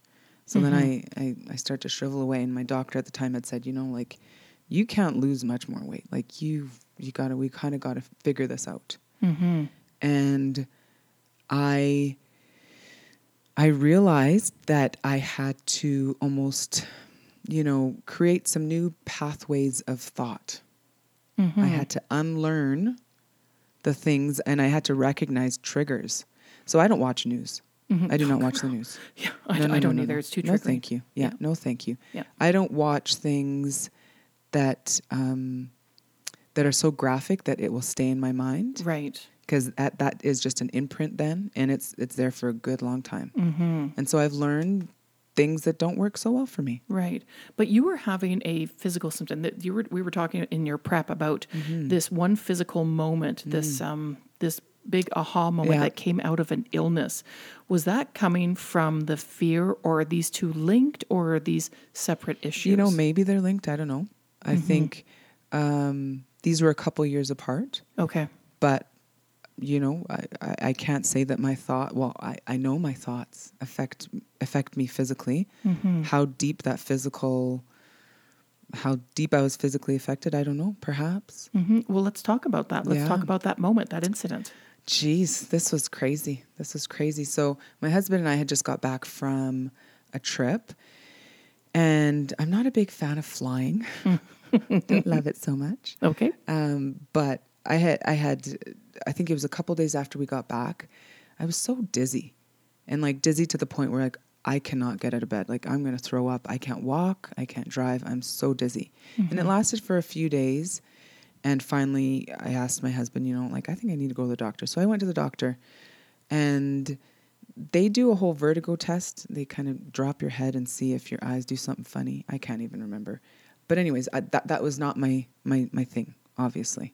So then I, I I start to shrivel away and my doctor at the time had said, you know, like you can't lose much more weight. Like you you gotta we kinda gotta figure this out. Mm-hmm. And I I realized that I had to almost, you know, create some new pathways of thought. Mm-hmm. I had to unlearn the things and I had to recognize triggers. So I don't watch news. I do not watch the news. Yeah, I, No, I no, no, don't no, either. It's too triggering. No, thank you. Yeah, Yeah. no, thank you. Yeah. I don't watch things that um, that are so graphic that it will stay in my mind Right. because that that is just an imprint then, and it's it's there for a good long time. Mm-hmm. And so I've learned things that don't work so well for me. Right. But you were having a physical symptom that you were we were talking in your prep about Mm-hmm. this one physical moment, this um this big aha moment. Yeah. that came out of an illness. Was that coming from the fear or are these two linked or are these separate issues? You know, maybe they're linked. I don't know. I Mm-hmm. think um, these were a couple years apart, Okay. but you know, I, I, I can't say that my thought. Well, I, I know my thoughts affect affect me physically. Mm-hmm. How deep that physical, how deep I was physically affected, I don't know. Perhaps. hmm Well, let's talk about that. Let's Yeah. talk about that moment, that incident. Jeez, this was crazy. This was crazy. So my husband and I had just got back from a trip, and I'm not a big fan of flying. Don't love it so much. Okay. Um, but I had, I had, I think it was a couple days after we got back. I was so dizzy, and like dizzy to the point where like I cannot get out of bed. Like I'm gonna throw up. I can't walk. I can't drive. I'm so dizzy, and it lasted for a few days. And finally, I asked my husband, you know, like I think I need to go to the doctor. So I went to the doctor, and they do a whole vertigo test. They kind of drop your head and see if your eyes do something funny. I can't even remember. But anyways, I, that that was not my my my thing, obviously,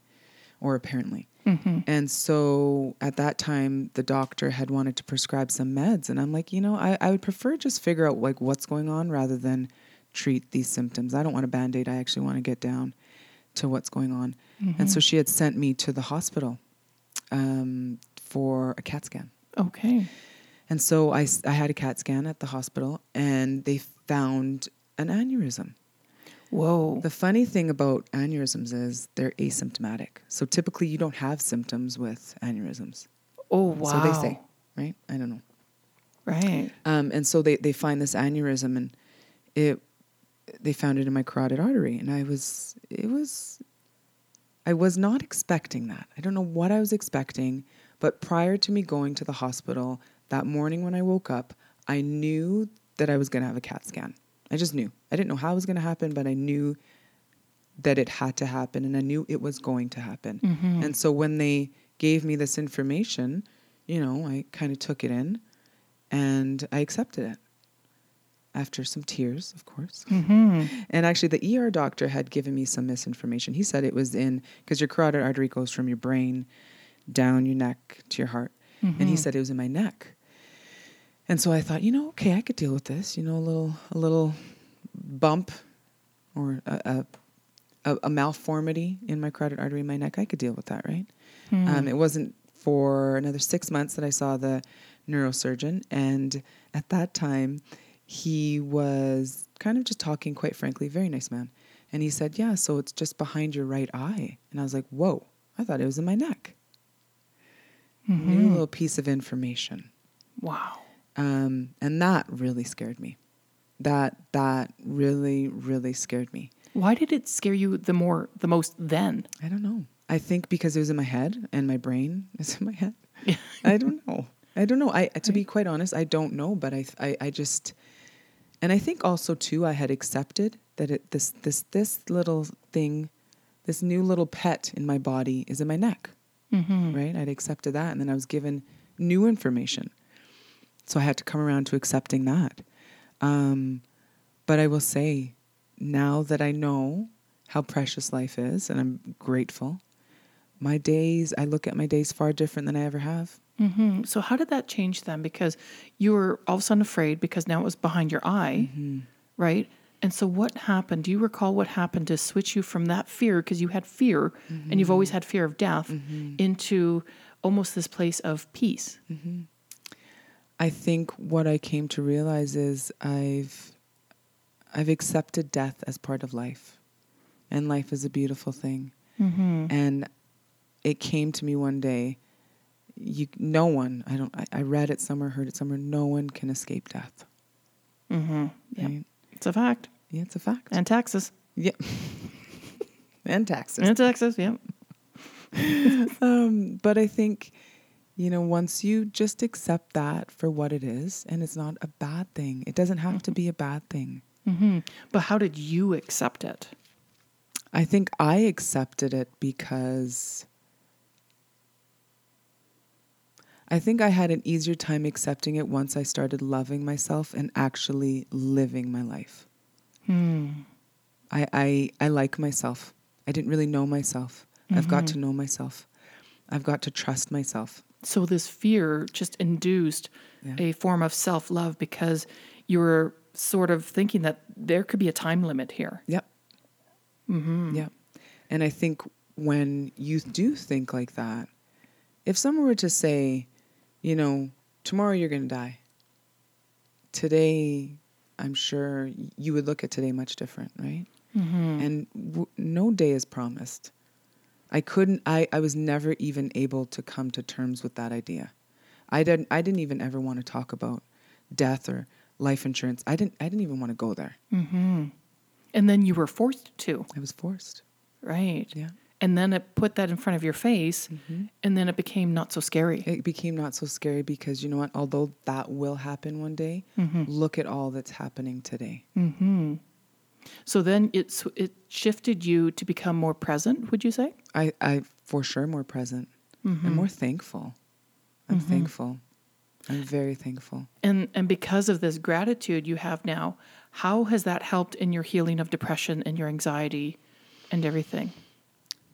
or apparently. Mm-hmm. And so at that time, the doctor had wanted to prescribe some meds, and I'm like, you know, I, I would prefer just figure out like what's going on rather than treat these symptoms. I don't want a band aid. I actually want to get down to what's going on. And so she had sent me to the hospital um, for a CAT scan. Okay. And so I, I had a CAT scan at the hospital, and they found an aneurysm. Whoa. The funny thing about aneurysms is they're asymptomatic. So typically you don't have symptoms with aneurysms. oh, wow. So they say, right? I don't know. Right. Um, and so they, they find this aneurysm and it they found it in my carotid artery and I was it was I was not expecting that. I don't know what I was expecting, but prior to me going to the hospital that morning when I woke up, I knew that I was going to have a CAT scan. I just knew. I didn't know how it was going to happen, but I knew that it had to happen and I knew it was going to happen. Mm-hmm. And so when they gave me this information, you know, I kind of took it in and I accepted it after some tears, of course. Mm-hmm. And actually, the ER doctor had given me some misinformation. He said it was in because your carotid artery goes from your brain down your neck to your heart, and he said it was in my neck. And so I thought, you know, okay, I could deal with this. You know, a little, a little bump or a, a, a, a malformity in my carotid artery in my neck. I could deal with that, right? Um, it wasn't for another six months that I saw the neurosurgeon, and at that time, he was kind of just talking, quite frankly, very nice man. And he said, "Yeah, so it's just behind your right eye." And I was like, "Whoa! I thought it was in my neck." New little piece of information, Wow. um, and that really scared me. That that really really scared me. Why did it scare you the more the most then? I don't know. I think because it was in my head and my brain is in my head. I don't know. I don't know. I to be quite honest, I don't know. But I, I, I just, and I think also too, I had accepted that it this this this little thing, this new little pet in my body is in my neck. Right. I'd accepted that, and then I was given new information, so I had to come around to accepting that. Um, but I will say, now that I know how precious life is, and I'm grateful, my days, I look at my days far different than I ever have. hmm So how did that change then? Because you were all of a sudden afraid because now it was behind your eye, Mm-hmm. right? And so what happened? Do you recall what happened to switch you from that fear because you had fear and you've always had fear of death into almost this place of peace? I think what I came to realize is I've I've accepted death as part of life, and life is a beautiful thing. And it came to me one day. You, no one. I don't. I, I read it somewhere, heard it somewhere. No one can escape death. Mm-hmm. Yep. Right? It's a fact. Yeah, it's a fact. And taxes. yeah, and taxes. And taxes, yep. Um, but I think, you know, once you just accept that for what it is, and it's not a bad thing. It doesn't have to be a bad thing. hmm But how did you accept it? I think I accepted it because I think I had an easier time accepting it once I started loving myself and actually living my life. Hmm. I, I, I like myself. I didn't really know myself. I've got to know myself. I've got to trust myself. So this fear just induced Yeah. a form of self love because you were sort of thinking that there could be a time limit here. Yep. Mm-hmm. Yep. And I think when you do think like that, if someone were to say, you know, tomorrow you're going to die, today, I'm sure you would look at today much different, right? Mm-hmm. And w- no day is promised. I couldn't, I, I was never even able to come to terms with that idea. I didn't, I didn't even ever want to talk about death or life insurance. I didn't, I didn't even want to go there. Mm-hmm. And then you were forced to, I was forced. right? Yeah. And then it put that in front of your face, Mm-hmm. and then it became not so scary. It became not so scary because you know what? Although that will happen one day, look at all that's happening today. Mm-hmm. So then it's it shifted you to become more present. Would you say? I, I for sure more present. Mm-hmm. I'm more thankful. I'm thankful. I'm very thankful. And and because of this gratitude you have now, how has that helped in your healing of depression and your anxiety and everything?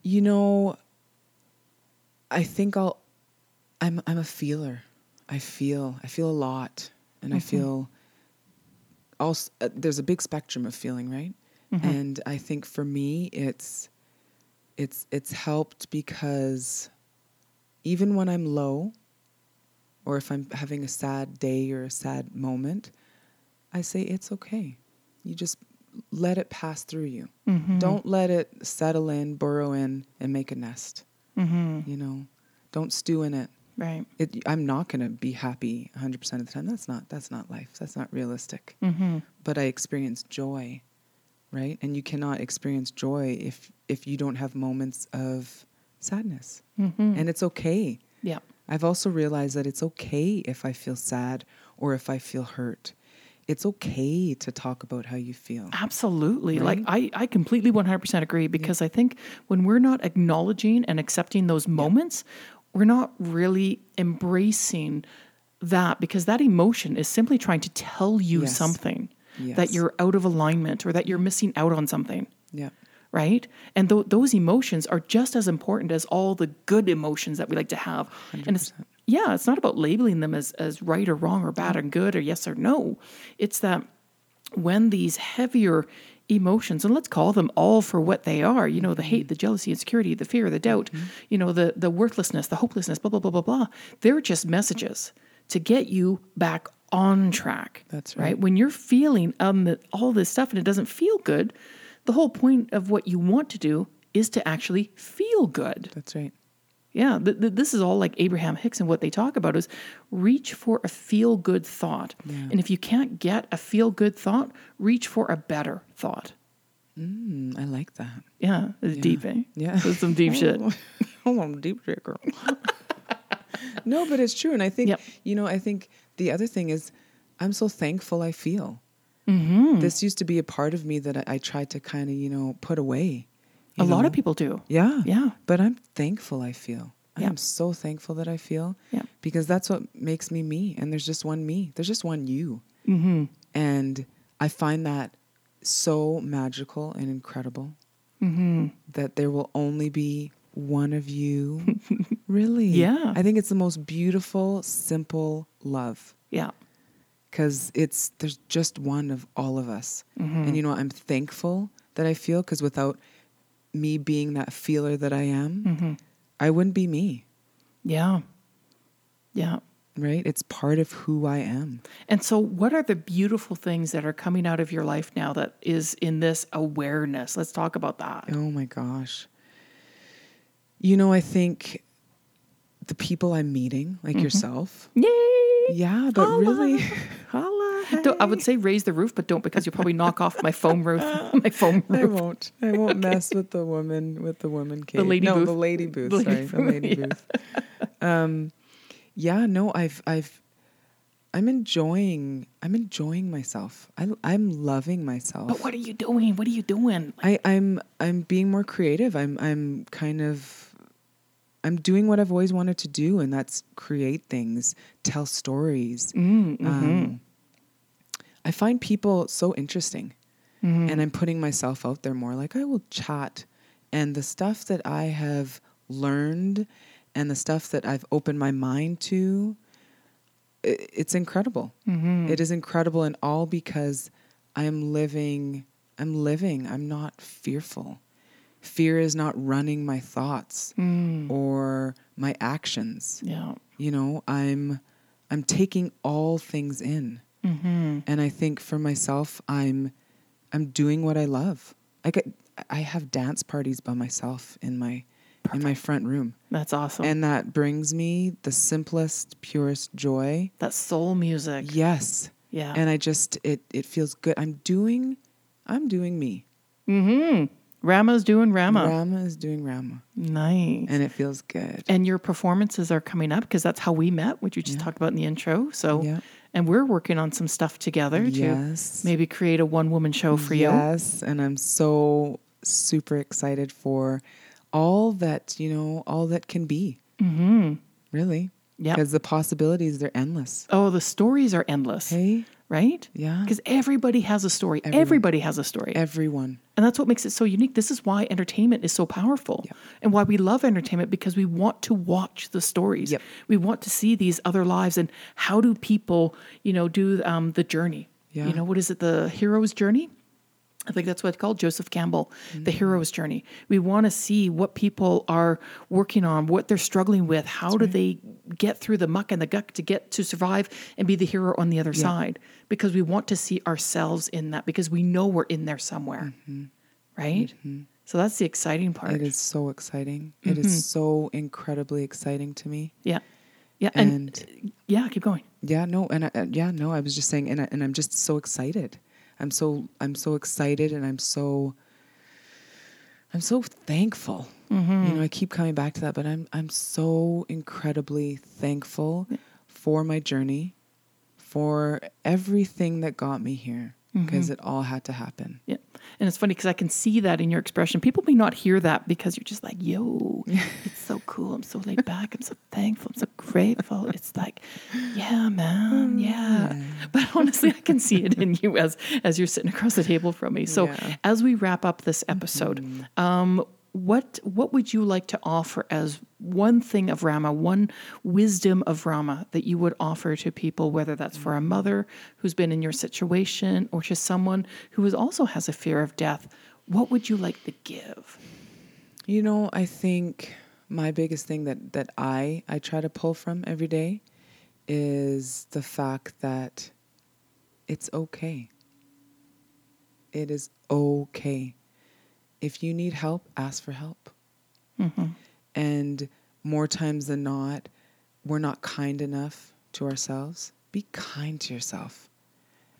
You know, I think I'll. I'm I'm a feeler. I feel I feel a lot, and I feel. Also, uh, there's a big spectrum of feeling, right? And I think for me, it's, it's it's helped because, even when I'm low, or if I'm having a sad day or a sad moment, I say it's okay. You just let it pass through you. Don't let it settle in, burrow in, and make a nest. Mm-hmm. You know, don't stew in it. Right. It, I'm not going to be happy 100% of the time. That's not that's not life. That's not realistic. Mm-hmm. But I experience joy, right? And you cannot experience joy if if you don't have moments of sadness. Mm-hmm. And it's okay. Yeah. I've also realized that it's okay if I feel sad or if I feel hurt. It's okay to talk about how you feel. Absolutely. Like I, I completely 100% agree because I think when we're not acknowledging and accepting those moments, we're not really embracing that because that emotion is simply trying to tell you Yes. something that you're out of alignment or that you're missing out on something. Yeah. Right. And th- those emotions are just as important as all the good emotions that we like to have. And it's, yeah, it's not about labeling them as, as right or wrong or bad and good or yes or no. It's that when these heavier emotions and let's call them all for what they are you know the hate the jealousy insecurity the fear the doubt you know the the worthlessness the hopelessness blah blah blah blah blah they're just messages to get you back on track That's right right. when you're feeling um the, all this stuff and it doesn't feel good the whole point of what you want to do is to actually feel good That's right. Yeah, th- th- this is all like Abraham Hicks and what they talk about is reach for a feel good thought. And if you can't get a feel good thought, reach for a better thought. Mm, I like that. Yeah, it's deep, eh? Yeah. That's some deep shit. Hold on, deep shit, girl. no, but it's true, and I think Yep. you know. I think the other thing is, I'm so thankful. I feel Mm-hmm. this used to be a part of me that I, I tried to kind of you know put away. A you lot of people do. Yeah. Yeah. But I'm thankful. I feel. I am so thankful that I feel. Yeah. Because that's what makes me me, and there's just one me. There's just one you. Mm-hmm. And I find that so magical and incredible Mm-hmm. that there will only be one of you. really? Yeah. I think it's the most beautiful, simple love Yeah. because it's there's just one of all of us. Mm-hmm. And you know, I'm thankful that I feel because without me being that feeler that I am, Mm-hmm. I wouldn't be me. Yeah. Yeah. Right? It's part of who I am. And so, what are the beautiful things that are coming out of your life now that is in this awareness? Let's talk about that. Oh my gosh. You know, I think the people I'm meeting, like yourself, Yay! yeah, but Holla. really. Don't- I would say raise the roof, but don't because you'll probably knock off my foam roof. my foam roof. I won't. I won't mess with the woman with the woman cave. lady no, booth. the lady booth. The sorry, lady the lady yeah. booth. Um, yeah. No, I've, I've, I'm enjoying. I'm enjoying myself. I, I'm loving myself. But what are you doing? What are you doing? I, I'm, I'm being more creative. I'm, I'm kind of, I'm doing what I've always wanted to do, and that's create things, tell stories. Mm-hmm. Um, I find people so interesting, Mm-hmm. and I'm putting myself out there more. Like I will chat, and the stuff that I have learned, and the stuff that I've opened my mind to, it's incredible. Mm-hmm. It is incredible, and all because I am living. I'm living. I'm not fearful. Fear is not running my thoughts Mm. or my actions. Yeah. You know, I'm I'm taking all things in. Mm-hmm. And I think for myself, I'm I'm doing what I love. I get I have dance parties by myself in my in my front room. That's awesome. And that brings me the simplest, purest joy. that soul music. Yes. Yeah. And I just it it feels good. I'm doing I'm doing me. mm-hmm. Wrama's doing Wrama. Wrama is doing Wrama. Nice. And it feels good. And your performances are coming up because that's how we met, which you just Yeah. talked about in the intro. So, Yeah. And we're working on some stuff together Yes. to maybe create a one woman show for you. Yes, and I'm so super excited for all that, you know, all that can be. Mm-hmm. Really. Yeah. Because the possibilities they're endless. Oh, the stories are endless, Hey? Right? Yeah. Because everybody has a story. Everyone. Everybody has a story. Everyone. And that's what makes it so unique. This is why entertainment is so powerful Yeah. and why we love entertainment because we want to watch the stories. Yep. We want to see these other lives and how do people, you know, do um, the journey. Yeah. You know, what is it? The hero's journey? I think that's what it's called, Joseph Campbell, Mm-hmm. the hero's journey. We want to see what people are working on, what they're struggling with. How do they get through the muck and the guck to get to survive and be the hero on the other side? Because we want to see ourselves in that because we know we're in there somewhere, right? So that's the exciting part. Mm-hmm. It is so exciting. It Mm-hmm. is so incredibly exciting to me. Yeah, yeah, and, And- yeah, keep going. Yeah, no, and I, yeah, no, I was just saying, and I, and I'm just so excited. I'm so I'm so excited, and I'm so I'm so thankful. Mm-hmm. You know, I keep coming back to that, but I'm I'm so incredibly thankful for my journey, for everything that got me here, because Mm-hmm. it all had to happen. Yeah. And it's funny because I can see that in your expression. People may not hear that because you're just like, yo, it's so cool. I'm so laid back. I'm so thankful. I'm so grateful. It's like, yeah, man. Yeah. But honestly, I can see it in you as as you're sitting across the table from me. So Yeah. as we wrap up this episode, um, what what would you like to offer as one thing of Wrama, one wisdom of Wrama that you would offer to people, whether that's for a mother who's been in your situation or to someone who is also has a fear of death? What would you like to give? You know, I think my biggest thing that that I I try to pull from every day is the fact that it's okay. It is okay. If you need help, ask for help. Mm-hmm. And more times than not, we're not kind enough to ourselves. Be kind to yourself.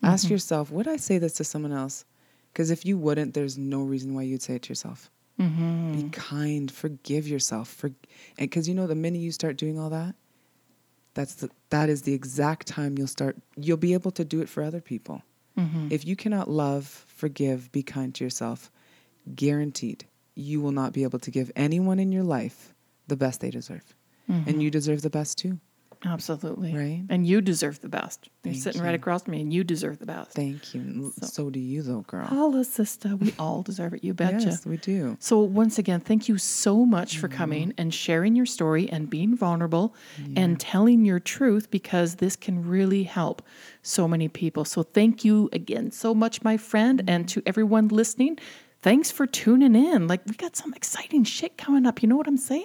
Ask mm-hmm. yourself, would I say this to someone else? Because if you wouldn't, there's no reason why you'd say it to yourself. Be mm-hmm. kind. Forgive yourself. For, and because you know, the minute you start doing all that, that's the that is the exact time you'll start. You'll be able to do it for other people. If you cannot love, forgive, be kind to yourself, guaranteed you will not be able to give anyone in your life the best they deserve, and mm-hmm. you deserve the best too. Absolutely. Right. And you deserve the best. You're Thank sitting right across from me and you deserve the best. Thank you. So- So, do you, though, girl. Holla, sister. We all deserve it. You betcha. Yes, we do. So, once again, thank you so much for coming mm-hmm. and sharing your story and being vulnerable and telling your truth because this can really help so many people. So, thank you again so much, my friend, and mm-hmm. to everyone listening. Thanks for tuning in. Like, we got some exciting shit coming up. You know what I'm saying?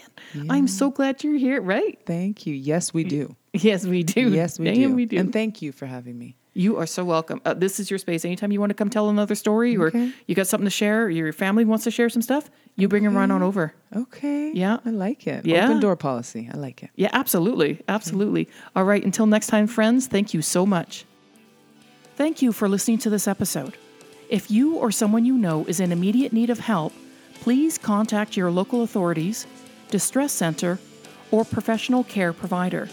I'm so glad you're here, right? Thank you. Yes, we do. Yes, we do. Yes, we Damn, do. we do. And thank you for having me. You are so welcome. Uh, this is your space. Anytime you want to come tell another story or Okay. you got something to share, or your family wants to share some stuff, you bring them right on over. Okay. Yeah. I like it. Yeah. Open door policy. I like it. Yeah, absolutely. Absolutely. All right. Until next time, friends, thank you so much. Thank you for listening to this episode. If you or someone you know is in immediate need of help, please contact your local authorities, distress center, or professional care provider.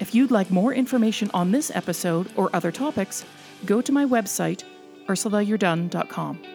If you'd like more information on this episode or other topics, go to my website, ursulayourdone.com.